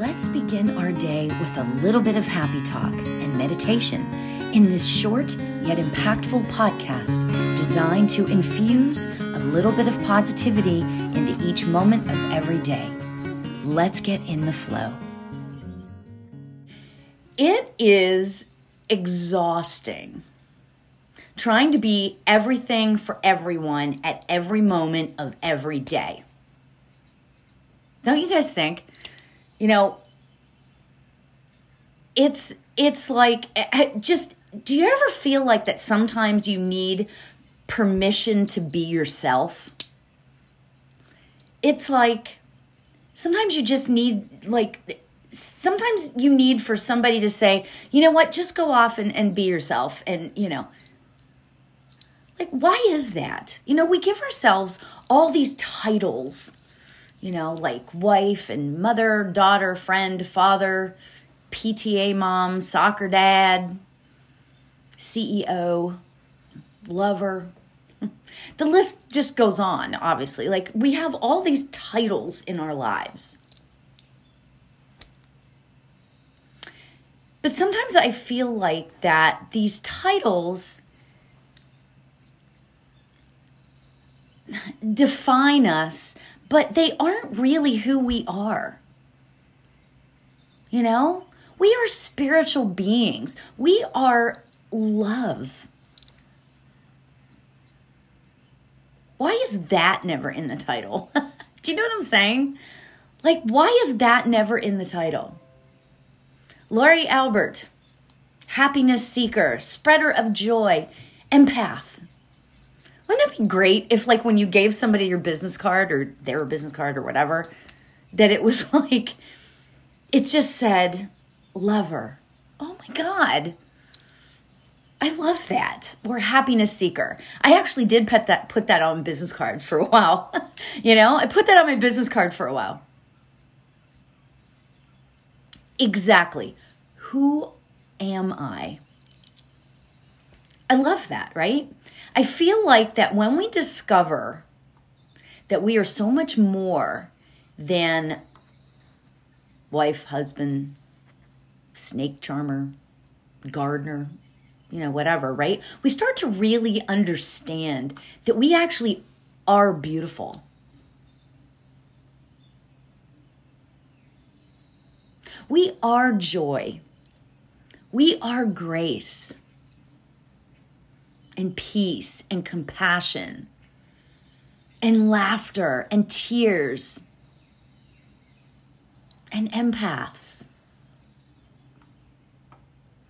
Let's begin our day with a little bit of happy talk and meditation in this short yet impactful podcast designed to infuse a little bit of positivity into each moment of every day. Let's get in the flow. It is exhausting trying to be everything for everyone at every moment of every day. Don't you guys think? You know, it's it's like eh, eh, just do you ever feel like that sometimes you need permission to be yourself? It's like sometimes you just need like sometimes you need for somebody to say, you know what, just go off and, and be yourself and you know like, why is that? You know, we give ourselves all these titles, you know, like wife and mother, daughter, friend, father, PTA mom, soccer dad, CEO, lover. The list just goes on, obviously. Like, we have all these titles in our lives. But sometimes I feel like that these titles define us, but they aren't really who we are. You know, we are spiritual beings, we are love. Why is that never in the title? Do you know what I'm saying? Like, why is that never in the title? Laurie Albert, happiness seeker, spreader of joy, empath. Wouldn't that be great if, like, when you gave somebody your business card or their business card or whatever, that it was like, it just said lover. Oh my God. I love that. Or happiness seeker. I actually did put that put that on business card for a while. you know, I put that on my business card for a while. Exactly. Who am I? I love that, right? I feel like that when we discover that we are so much more than wife, husband, snake charmer, gardener, you know, whatever, right? We start to really understand that we actually are beautiful. We are joy. We are grace and peace and compassion and laughter and tears and empaths.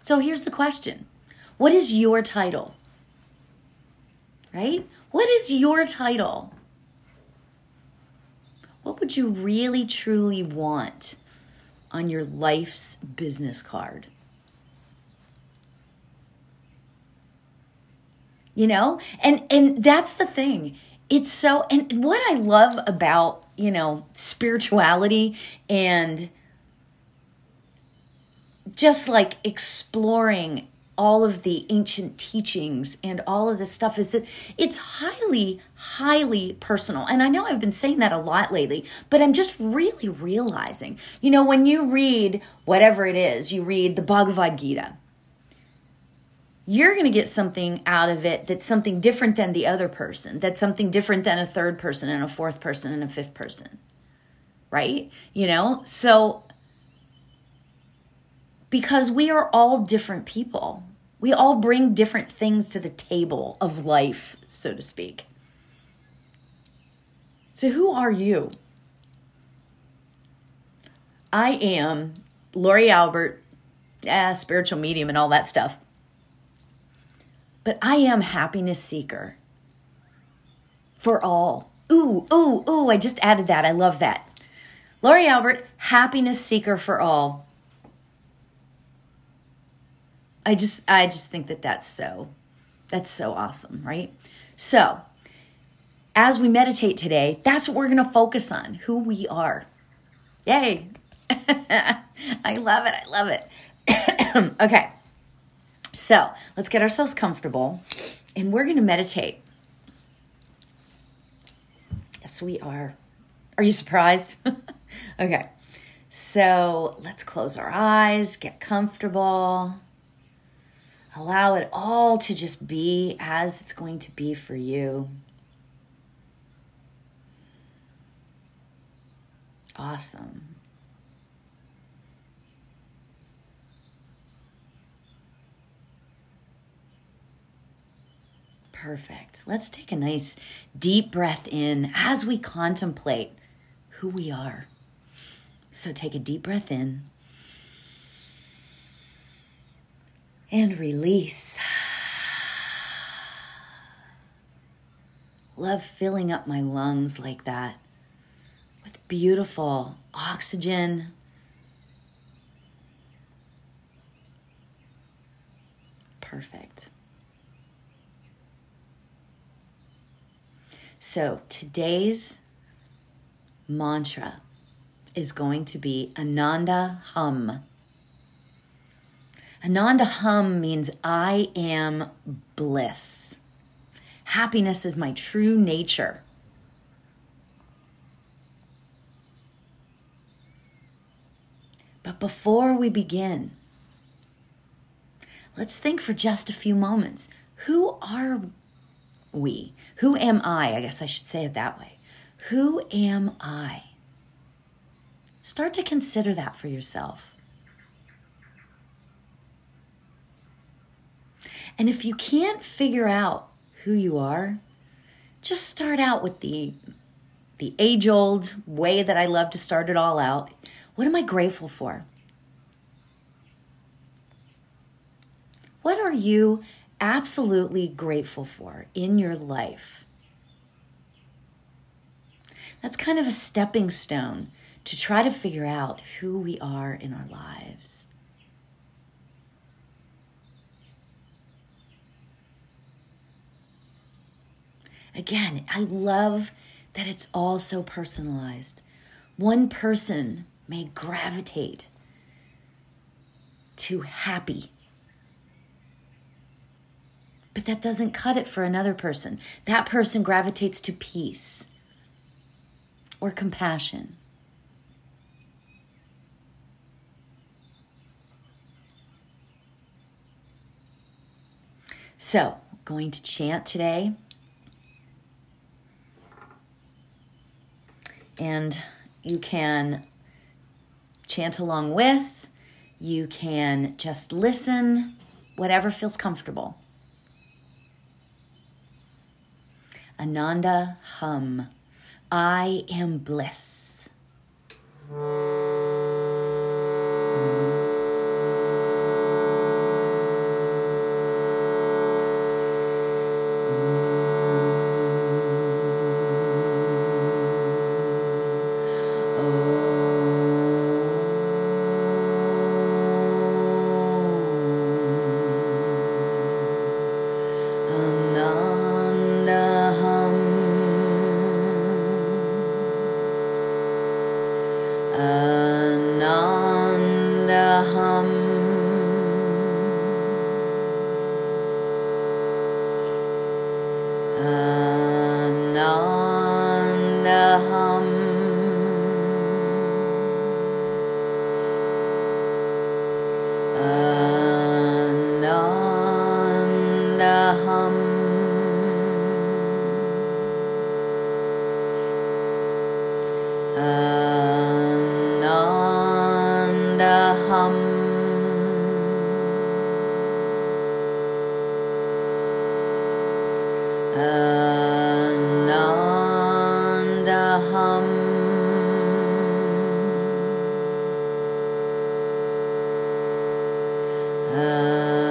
So here's the question What is your title? Right? What is your title? What would you really truly want on your life's business card? You know? And and that's the thing. It's so and what i love about you know spirituality and just like exploring all of the ancient teachings and all of this stuff is that it's highly highly personal. And i know i've been saying that a lot lately but i'm just really realizing you know when you read whatever it is you read the bhagavad gita you're going to get something out of it that's something different than the other person, that's something different than a third person and a fourth person and a fifth person. Right? You know? So, because we are all different people, we all bring different things to the table of life, so to speak. So, who are you? I am Laurie Albert, eh, spiritual medium, and all that stuff but I am happiness seeker for all. Ooh, ooh, ooh, I just added that. I love that. Laurie Albert, happiness seeker for all. I just I just think that that's so that's so awesome, right? So, as we meditate today, that's what we're going to focus on, who we are. Yay. I love it. I love it. okay. So let's get ourselves comfortable and we're going to meditate. Yes, we are. Are you surprised? okay. So let's close our eyes, get comfortable. Allow it all to just be as it's going to be for you. Awesome. Perfect. Let's take a nice deep breath in as we contemplate who we are. So take a deep breath in and release. Love filling up my lungs like that with beautiful oxygen. Perfect. So today's mantra is going to be Ananda Hum. Ananda Hum means I am bliss. Happiness is my true nature. But before we begin, let's think for just a few moments. Who are we? Who am I? I guess I should say it that way. Who am I? Start to consider that for yourself. And if you can't figure out who you are, just start out with the the age-old way that I love to start it all out. What am I grateful for? What are you absolutely grateful for in your life. That's kind of a stepping stone to try to figure out who we are in our lives. Again, I love that it's all so personalized. One person may gravitate to happy but that doesn't cut it for another person. That person gravitates to peace or compassion. So, going to chant today. And you can chant along with, you can just listen, whatever feels comfortable. Ananda Hum. I am bliss. Amen.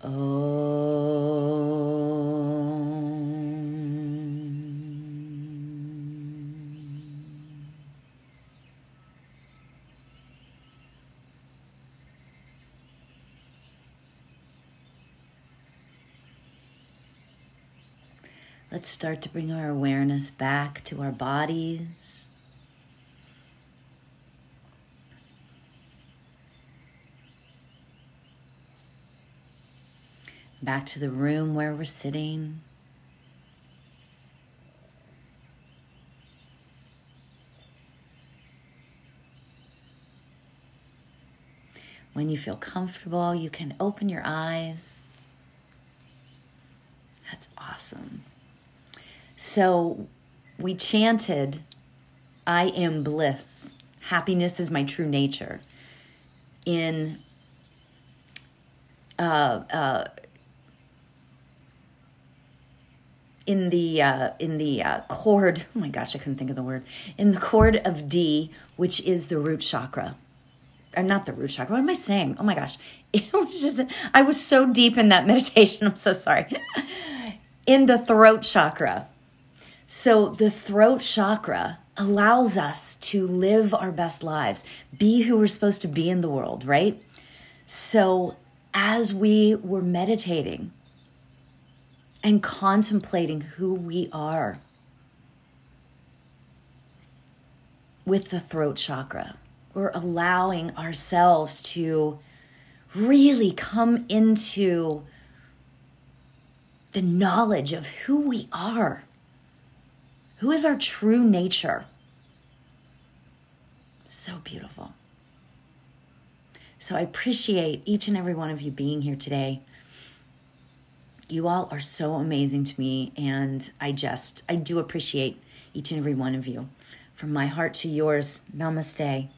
Let's start to bring our awareness back to our bodies. Back to the room where we're sitting. When you feel comfortable, you can open your eyes. That's awesome. So we chanted, I am bliss. Happiness is my true nature. In uh, uh, in the uh, in the uh, chord. Oh my gosh, I couldn't think of the word. In the chord of D, which is the root chakra. I'm not the root chakra. What am I saying? Oh my gosh, it was just. I was so deep in that meditation. I'm so sorry. in the throat chakra. So the throat chakra allows us to live our best lives, be who we're supposed to be in the world, right? So as we were meditating and contemplating who we are with the throat chakra, we're allowing ourselves to really come into the knowledge of who we are who is our true nature? So beautiful. So I appreciate each and every one of you being here today. You all are so amazing to me, and I just, I do appreciate each and every one of you. From my heart to yours, namaste.